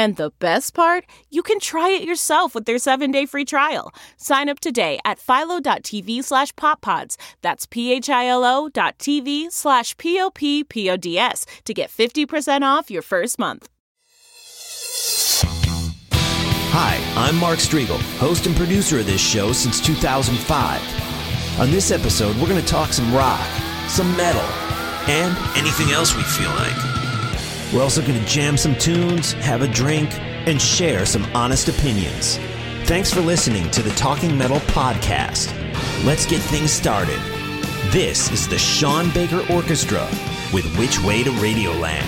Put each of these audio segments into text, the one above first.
And the best part, you can try it yourself with their 7-day free trial. Sign up today at philo.tv slash poppods. That's p-h-i-l-o dot tv slash p-o-p-p-o-d-s to get 50% off your first month. Hi, I'm Mark Strigl, host and producer of this show since 2005. On this episode, we're going to talk some rock, some metal, and anything else we feel like. We're also going to jam some tunes, have a drink, and share some honest opinions. Thanks for listening to the Talking Metal Podcast. Let's get things started. This is the Sean Baker Orchestra with Which Way to Radioland.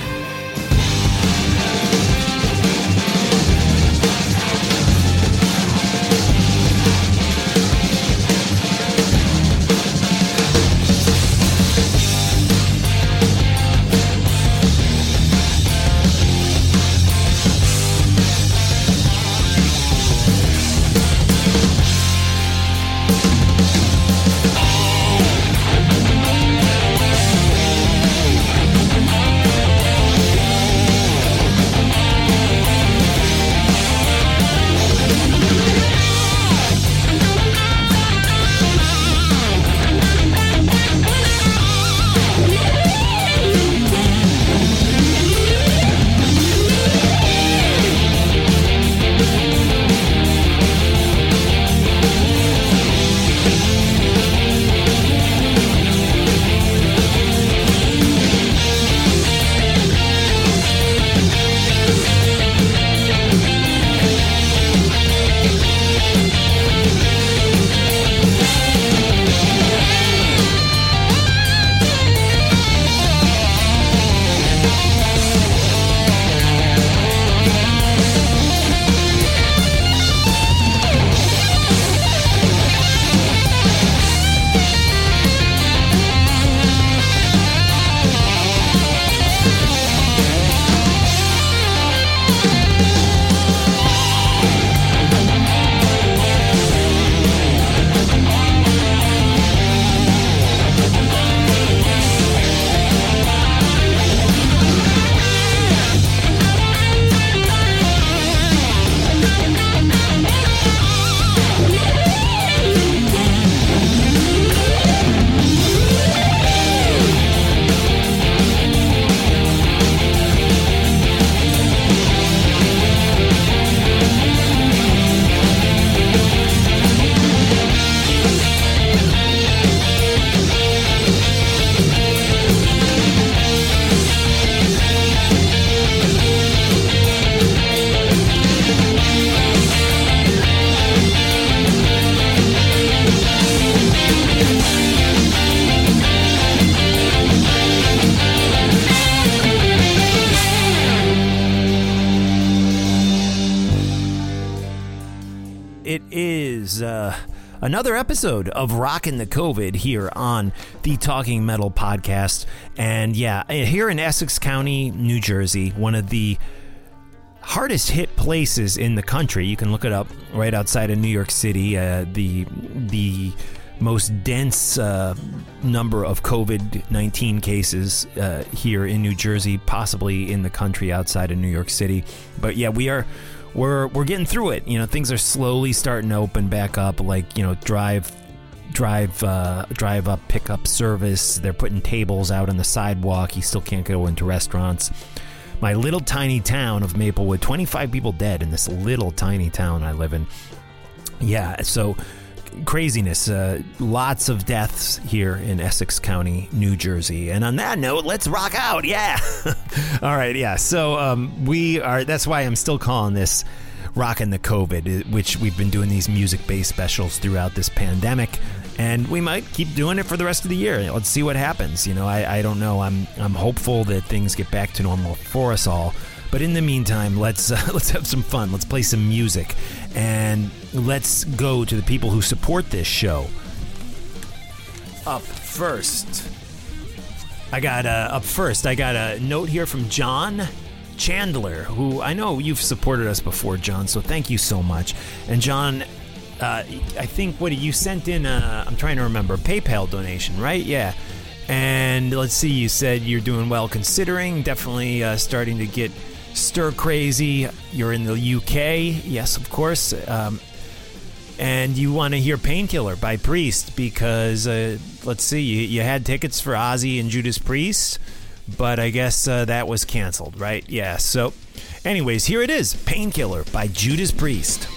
Another episode of Rockin' the COVID here on the Talking Metal podcast. And yeah, here in Essex County, New Jersey, one of the hardest hit places in the country. You can look it up right outside of New York City. Uh, the the most dense uh, number of COVID 19 cases uh, here in New Jersey, possibly in the country outside of New York City. But yeah, we are we're we're getting through it. You know, things are slowly starting to open back up. Like you know, drive drive uh, drive up pickup service. They're putting tables out on the sidewalk. You still can't go into restaurants. My little tiny town of Maplewood, 25 people dead in this little tiny town I live in. Yeah, so craziness. Uh, lots of deaths here in Essex County, New Jersey. And on that note, let's rock out. Yeah. All right. Yeah. So um, we are. That's why I'm still calling this rocking the COVID, which we've been doing these music based specials throughout this pandemic. And we might keep doing it for the rest of the year. Let's see what happens. You know, I, I don't know. I'm I'm hopeful that things get back to normal for us all. But in the meantime, let's uh, let's have some fun. Let's play some music, and let's go to the people who support this show. Up first, I got uh, up first. I got a note here from John Chandler, who I know you've supported us before, John. So thank you so much. And John, uh, I think what you sent in. I'm trying to remember PayPal donation, right? Yeah. And let's see, you said you're doing well considering. Definitely uh, starting to get stir crazy. You're in the UK, yes, of course. Um, and you want to hear Painkiller by Priest because, uh, let's see, you, you, had tickets for Ozzy and Judas Priest, but I guess uh, that was canceled, right? Yeah, so, anyways, here it is Painkiller by Judas Priest.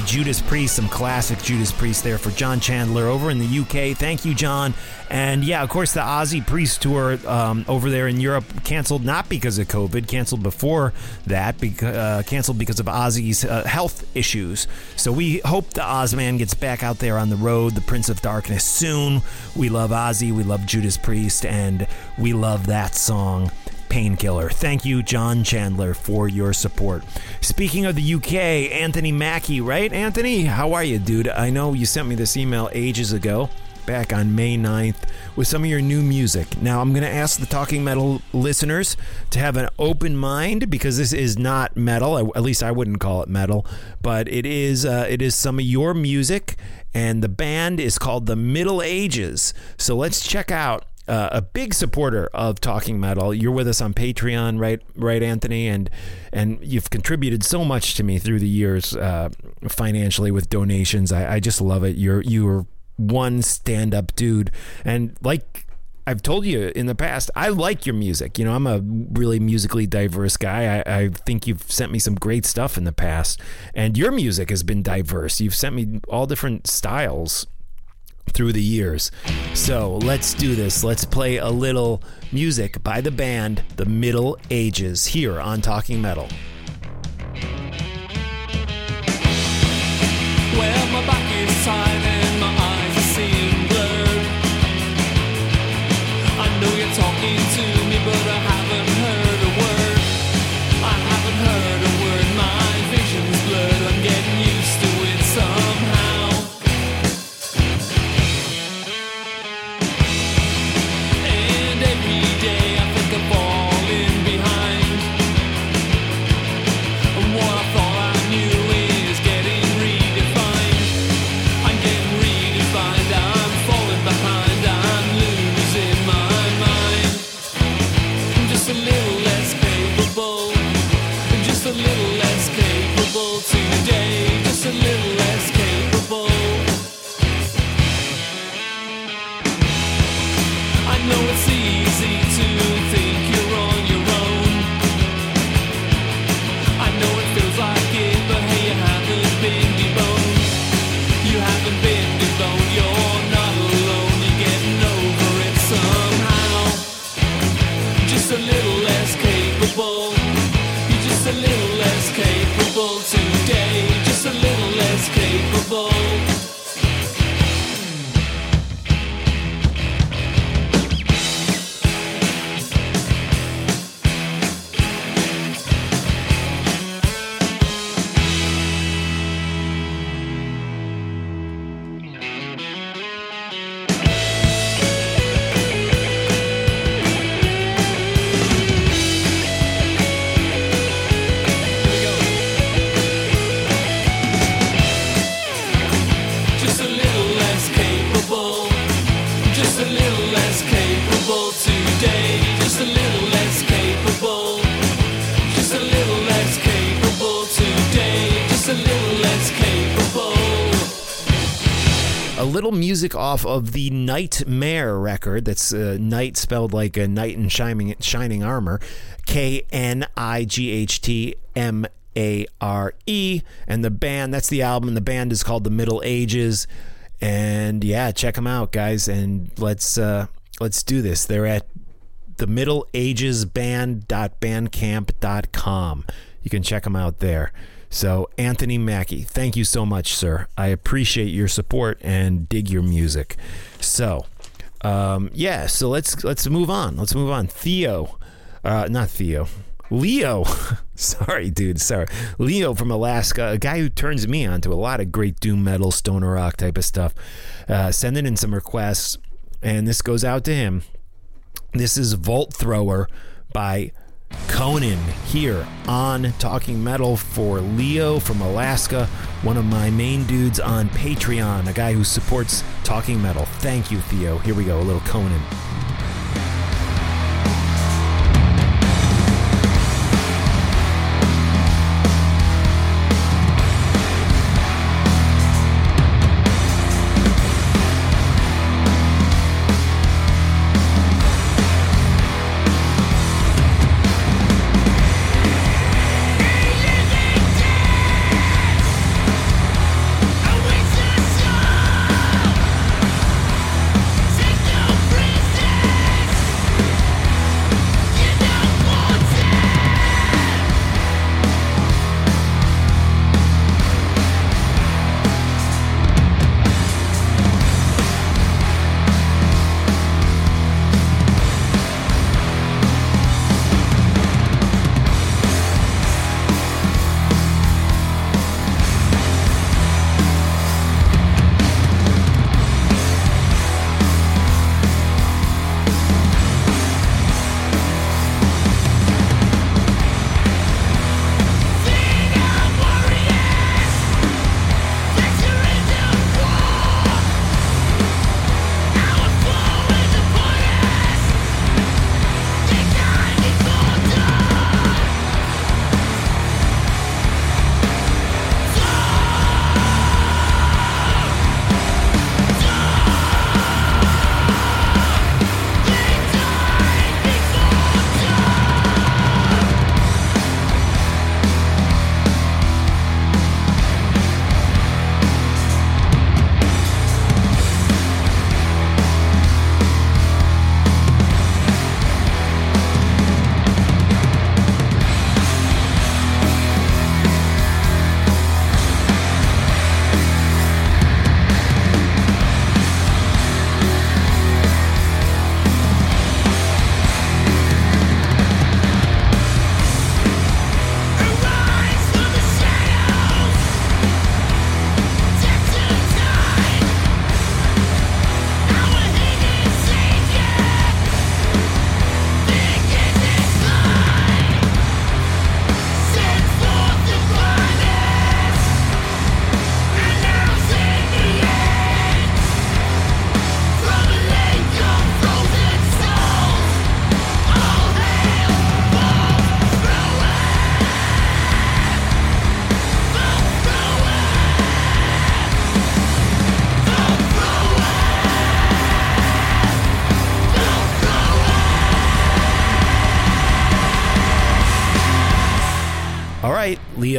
By Judas Priest, some classic Judas Priest there for John Chandler over in the UK. Thank you, John. And yeah, of course, the Ozzy Priest tour um, over there in Europe canceled not because of COVID, canceled before that, beca- uh, canceled because of Ozzy's uh, health issues. So we hope the Ozman gets back out there on the road, the Prince of Darkness, soon. We love Ozzy, we love Judas Priest, and we love that song. Painkiller. Thank you, John Chandler, for your support. Speaking of the UK, Anthony Mackie, right? Anthony, how are you, dude? I know you sent me this email ages ago, back on May 9th, with some of your new music. Now, I'm going to ask the Talking Metal listeners to have an open mind because this is not metal. At least I wouldn't call it metal, but it is. Uh, it is some of your music, and the band is called the Middle Ages. So let's check out uh, a big supporter of Talking Metal. You're with us on Patreon, right? Right, Anthony, and and you've contributed so much to me through the years, uh, financially with donations. I, I just love it. You're you're one stand up dude, and like. I've told you in the past, I like your music. You know, I'm a really musically diverse guy. I, I think you've sent me some great stuff in the past, and your music has been diverse. You've sent me all different styles through the years. So let's do this. Let's play a little music by the band The Middle Ages here on Talking Metal. Well, my back is and my eyes are seeing blurred. I know you're talking to me, but I little music off of the Nightmare record. That's uh, night spelled like a knight in shining, shining armor. K N I G H T M A R E. And the band, that's the album. The band is called The Middle Ages. And yeah, check them out, guys. And let's uh, let's do this. They're at the Middle Ages Band.bandcamp.com. You can check them out there. So, Anthony Mackie, thank you so much, sir. I appreciate your support and dig your music. So, um, yeah, so let's let's move on. Let's move on. Theo, uh, not Theo, Leo. sorry, dude. Sorry, Leo from Alaska, a guy who turns me on to a lot of great doom metal, stoner rock type of stuff. Uh, sending in some requests, and this goes out to him. This is Volt Thrower by Conan here on Talking Metal for Leo from Alaska, one of my main dudes on Patreon, a guy who supports Talking Metal. Thank you, Theo. Here we go, a little Conan.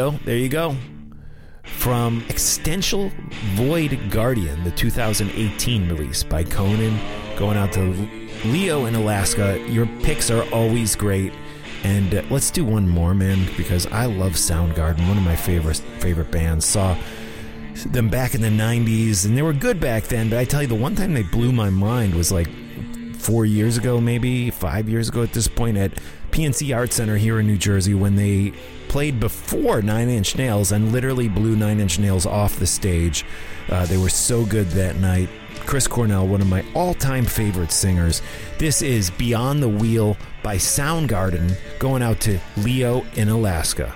Leo, there you go. From Existential Void Guardian, the 2018 release by Conan, going out to Leo in Alaska. Your picks are always great. And uh, let's do one more, man, because I love Soundgarden, one of my favorite favorite bands. Saw them back in the 90s, and they were good back then, but I tell you, the one time they blew my mind was like four years ago, maybe five years ago at this point, at PNC Art Center here in New Jersey when they played before Nine Inch Nails and literally blew Nine Inch Nails off the stage. Uh, they were so good that night. Chris Cornell, one of my all time favorite singers. This is Beyond the Wheel by Soundgarden, going out to Leo in Alaska.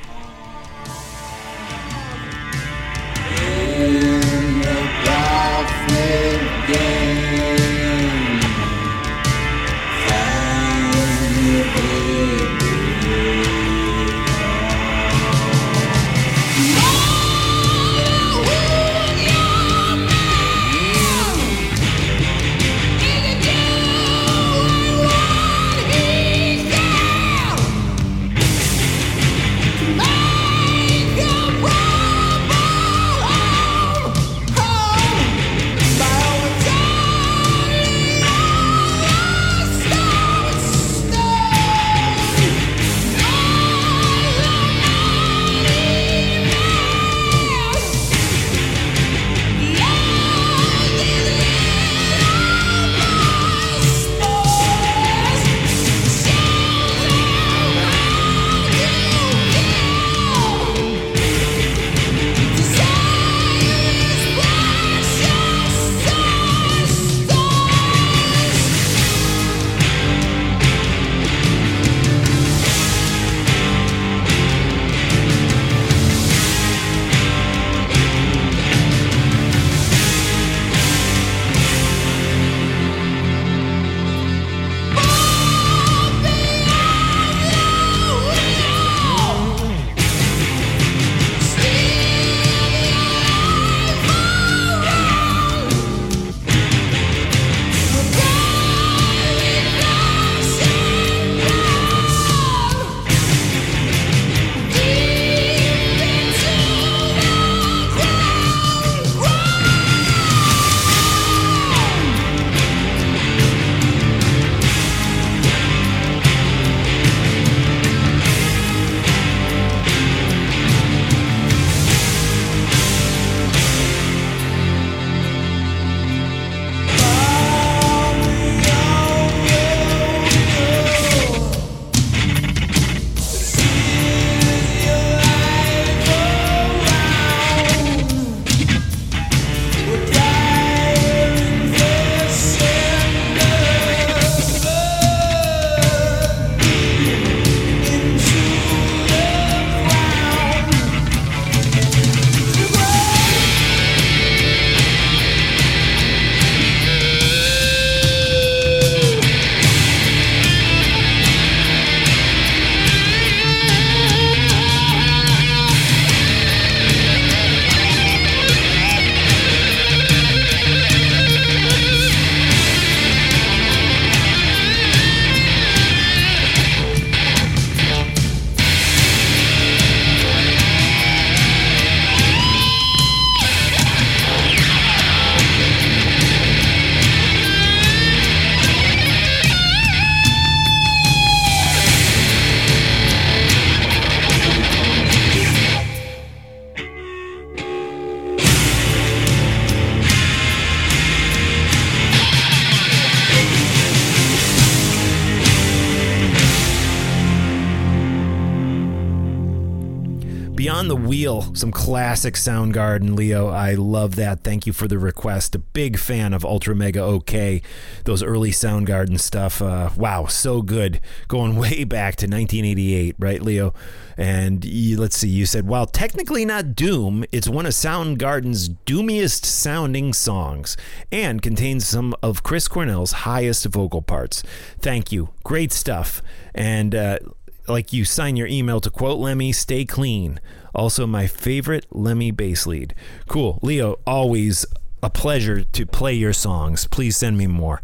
Some classic Soundgarden, Leo. I love that. Thank you for the request. A big fan of Ultramega OK, those early Soundgarden stuff. Uh, wow, so good. Going way back to 1988, right, Leo? And you, let's see, you said, while technically not Doom, it's one of Soundgarden's doomiest sounding songs and contains some of Chris Cornell's highest vocal parts. Thank you. Great stuff. And, uh, like you sign your email to quote Lemmy, stay clean. Also, my favorite Lemmy bass lead. Cool. Leo, always a pleasure to play your songs. Please send me more.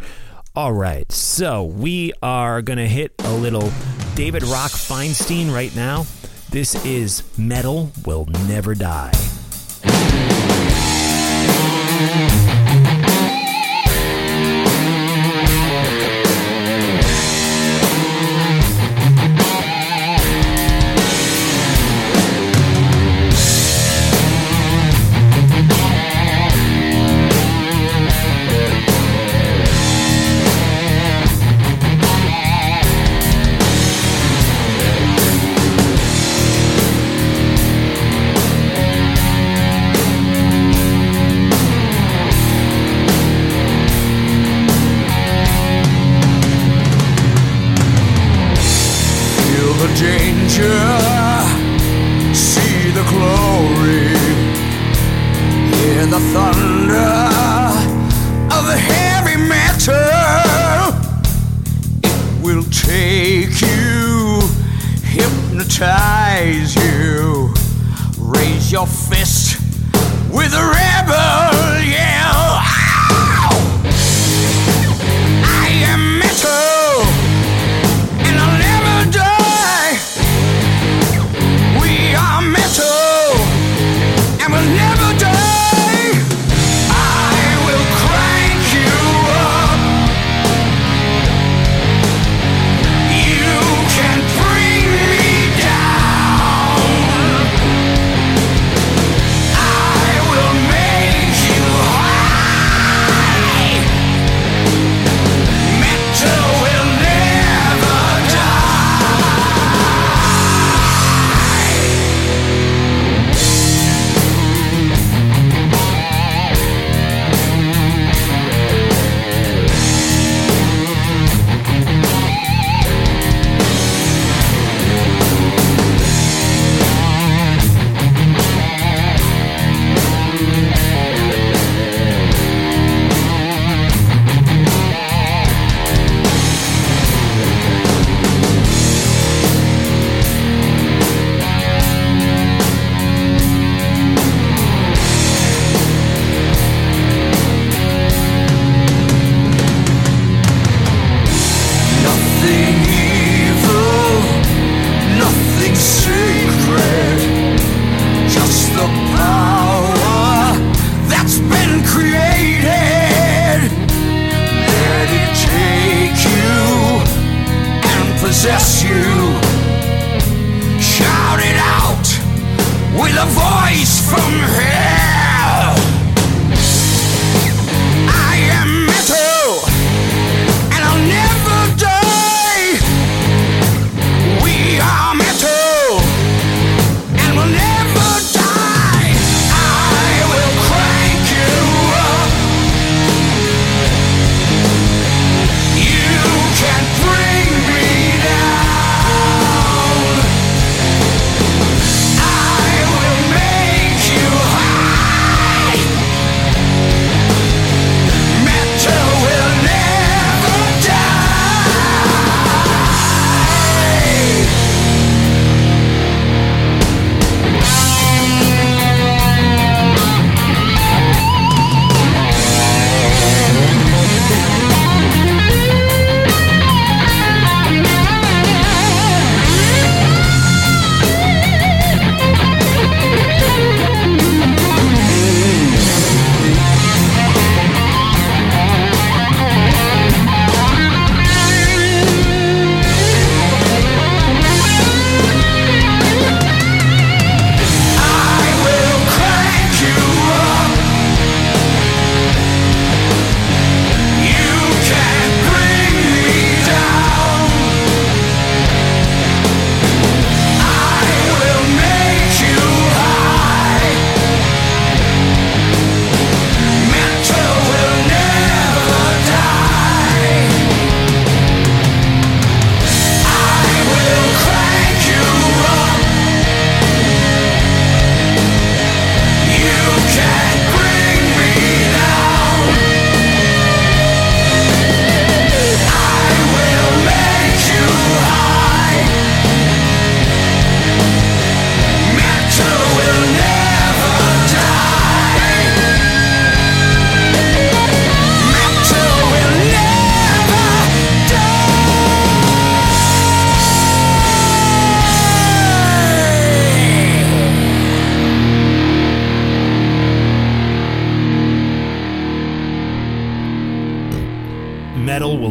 All right, so we are going to hit a little David Rock Feinstein right now. This is Metal Will Never Die.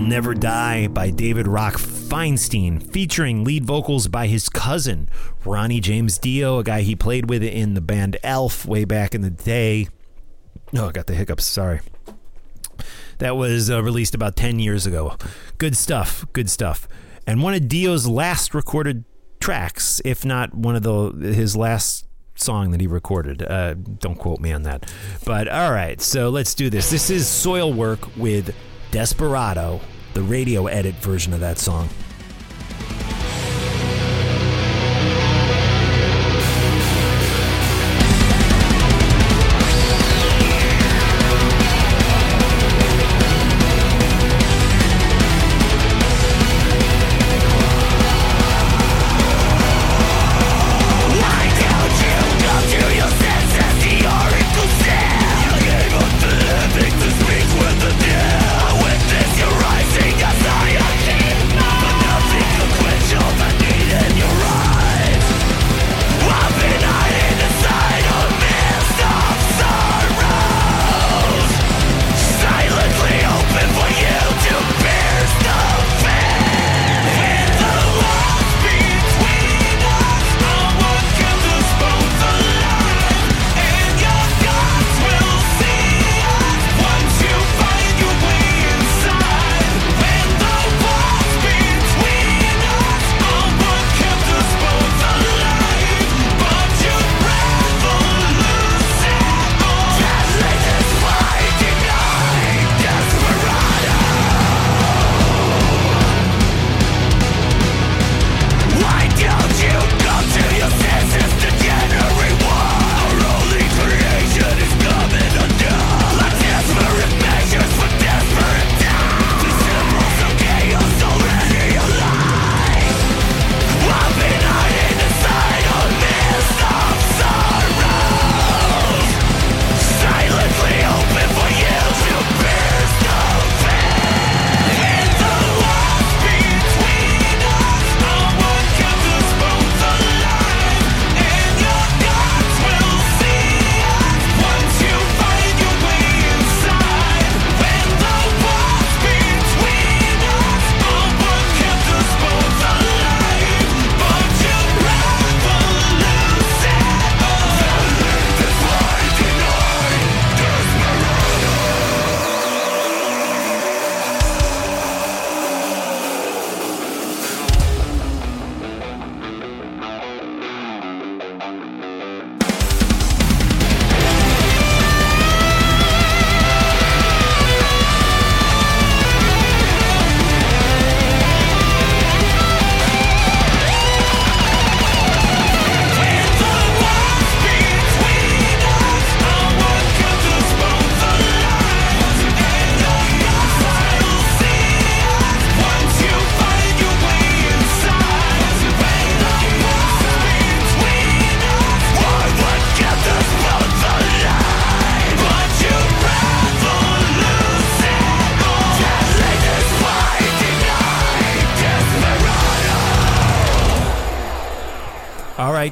Will Never Die by David Rock Feinstein, featuring lead vocals by his cousin, Ronnie James Dio, a guy he played with in the band Elf way back in the day. Oh, I got the hiccups, sorry. That was uh, released about 10 years ago. Good stuff, good stuff. And one of Dio's last recorded tracks, if not one of the his last song that he recorded. Uh, don't quote me on that. But all right, so let's do this. This is Soilwork with Desperado, the radio edit version of that song.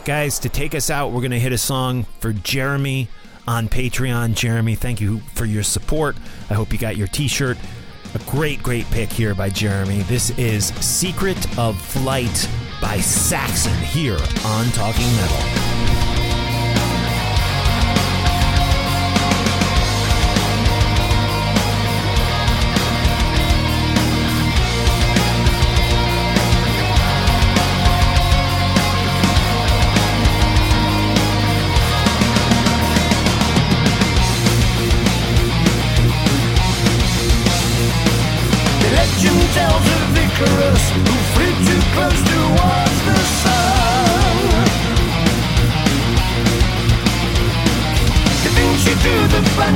Guys, to take us out, we're going to hit a song for Jeremy on Patreon. Jeremy, thank you for your support. I hope you got your t shirt. A great, great pick here by Jeremy. This is Secret of Flight by Saxon here on Talking Metal.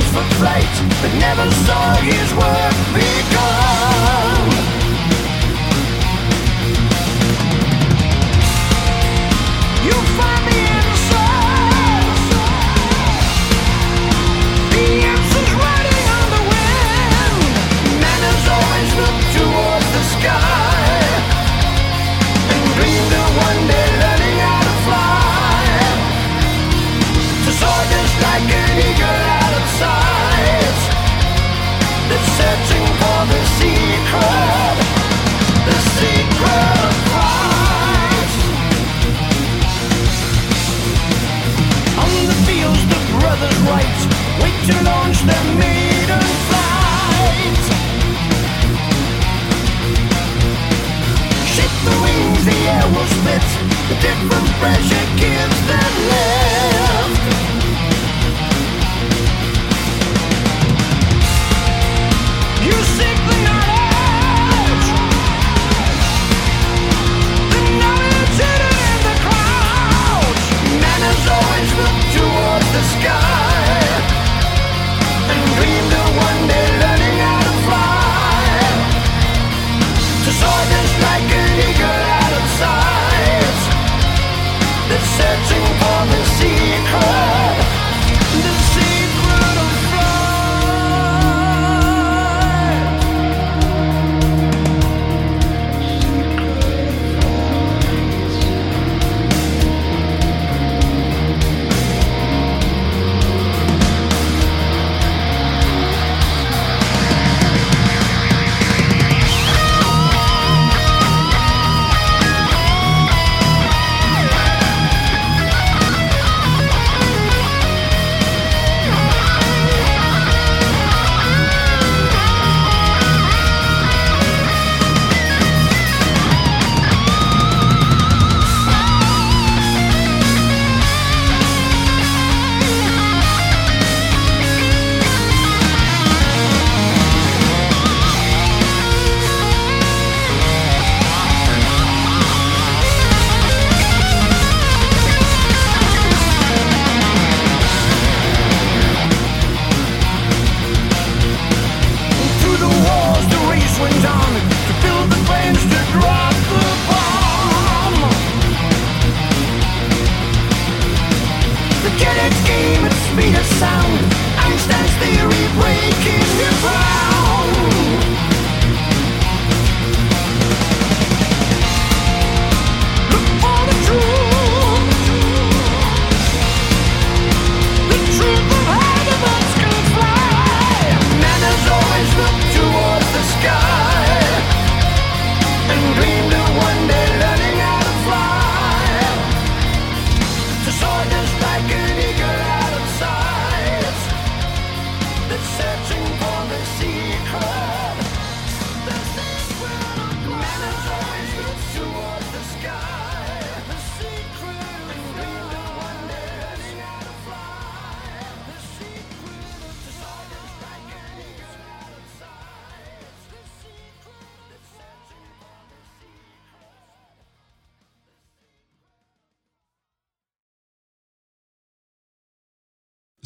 For flight, but never saw his work begun. different pressure gives them lift.